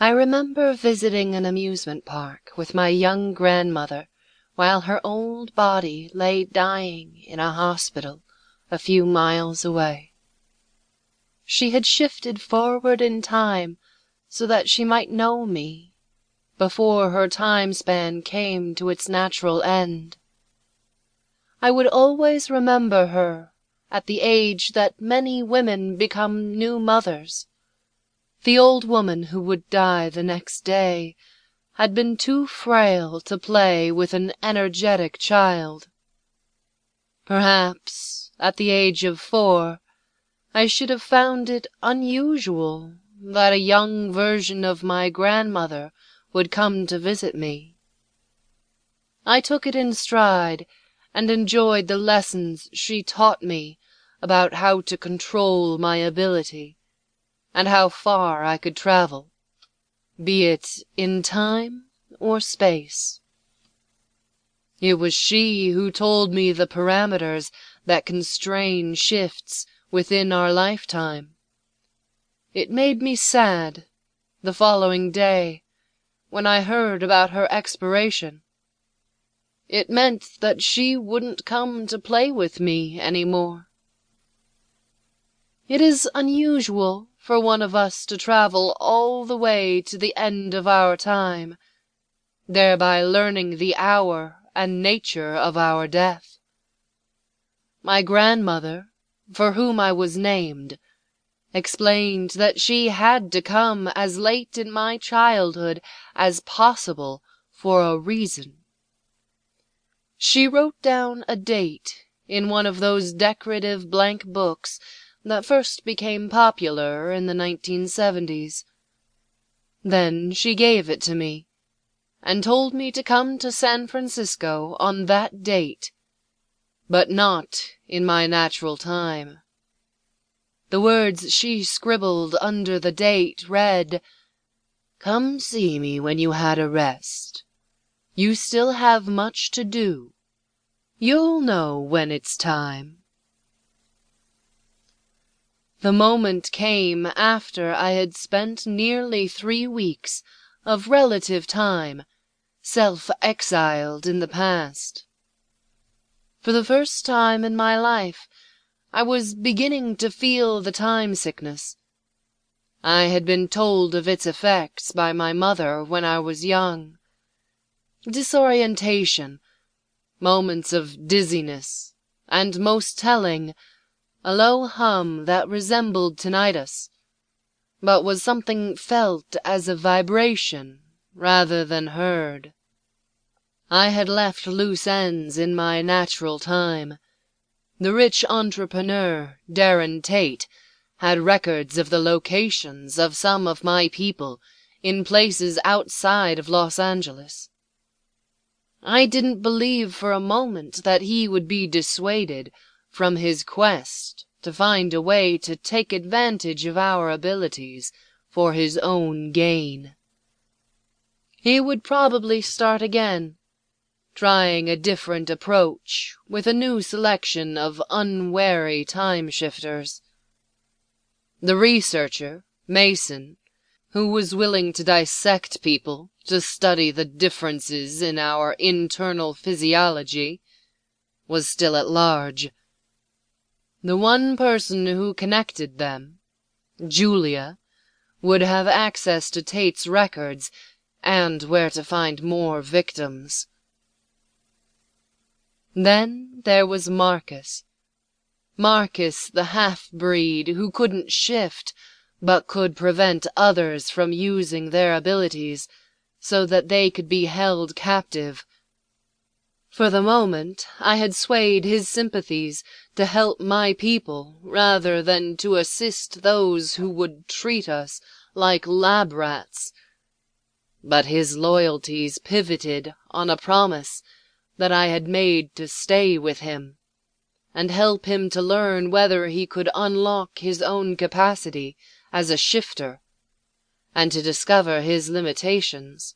I remember visiting an amusement park with my young grandmother while her old body lay dying in a hospital a few miles away. She had shifted forward in time so that she might know me before her time span came to its natural end. I would always remember her at the age that many women become new mothers. The old woman who would die the next day had been too frail to play with an energetic child. Perhaps at the age of four I should have found it unusual that a young version of my grandmother would come to visit me. I took it in stride and enjoyed the lessons she taught me about how to control my ability and how far I could travel, be it in time or space. It was she who told me the parameters that constrain shifts within our lifetime. It made me sad the following day when I heard about her expiration. It meant that she wouldn't come to play with me any more. It is unusual for one of us to travel all the way to the end of our time, thereby learning the hour and nature of our death. My grandmother, for whom I was named, explained that she had to come as late in my childhood as possible for a reason. She wrote down a date in one of those decorative blank books that first became popular in the 1970s. Then she gave it to me and told me to come to San Francisco on that date, but not in my natural time. The words she scribbled under the date read, Come see me when you had a rest. You still have much to do. You'll know when it's time. The moment came after I had spent nearly three weeks of relative time self-exiled in the past. For the first time in my life, I was beginning to feel the time sickness. I had been told of its effects by my mother when I was young. Disorientation, moments of dizziness, and most telling, a low hum that resembled tinnitus, but was something felt as a vibration rather than heard. I had left loose ends in my natural time. The rich entrepreneur, Darren Tate, had records of the locations of some of my people in places outside of Los Angeles. I didn't believe for a moment that he would be dissuaded from his quest to find a way to take advantage of our abilities for his own gain. He would probably start again, trying a different approach with a new selection of unwary time shifters. The researcher, Mason, who was willing to dissect people to study the differences in our internal physiology, was still at large. The one person who connected them, Julia, would have access to Tate's records and where to find more victims. Then there was Marcus. Marcus the half-breed who couldn't shift, but could prevent others from using their abilities so that they could be held captive for the moment, I had swayed his sympathies to help my people rather than to assist those who would treat us like lab rats. But his loyalties pivoted on a promise that I had made to stay with him and help him to learn whether he could unlock his own capacity as a shifter and to discover his limitations.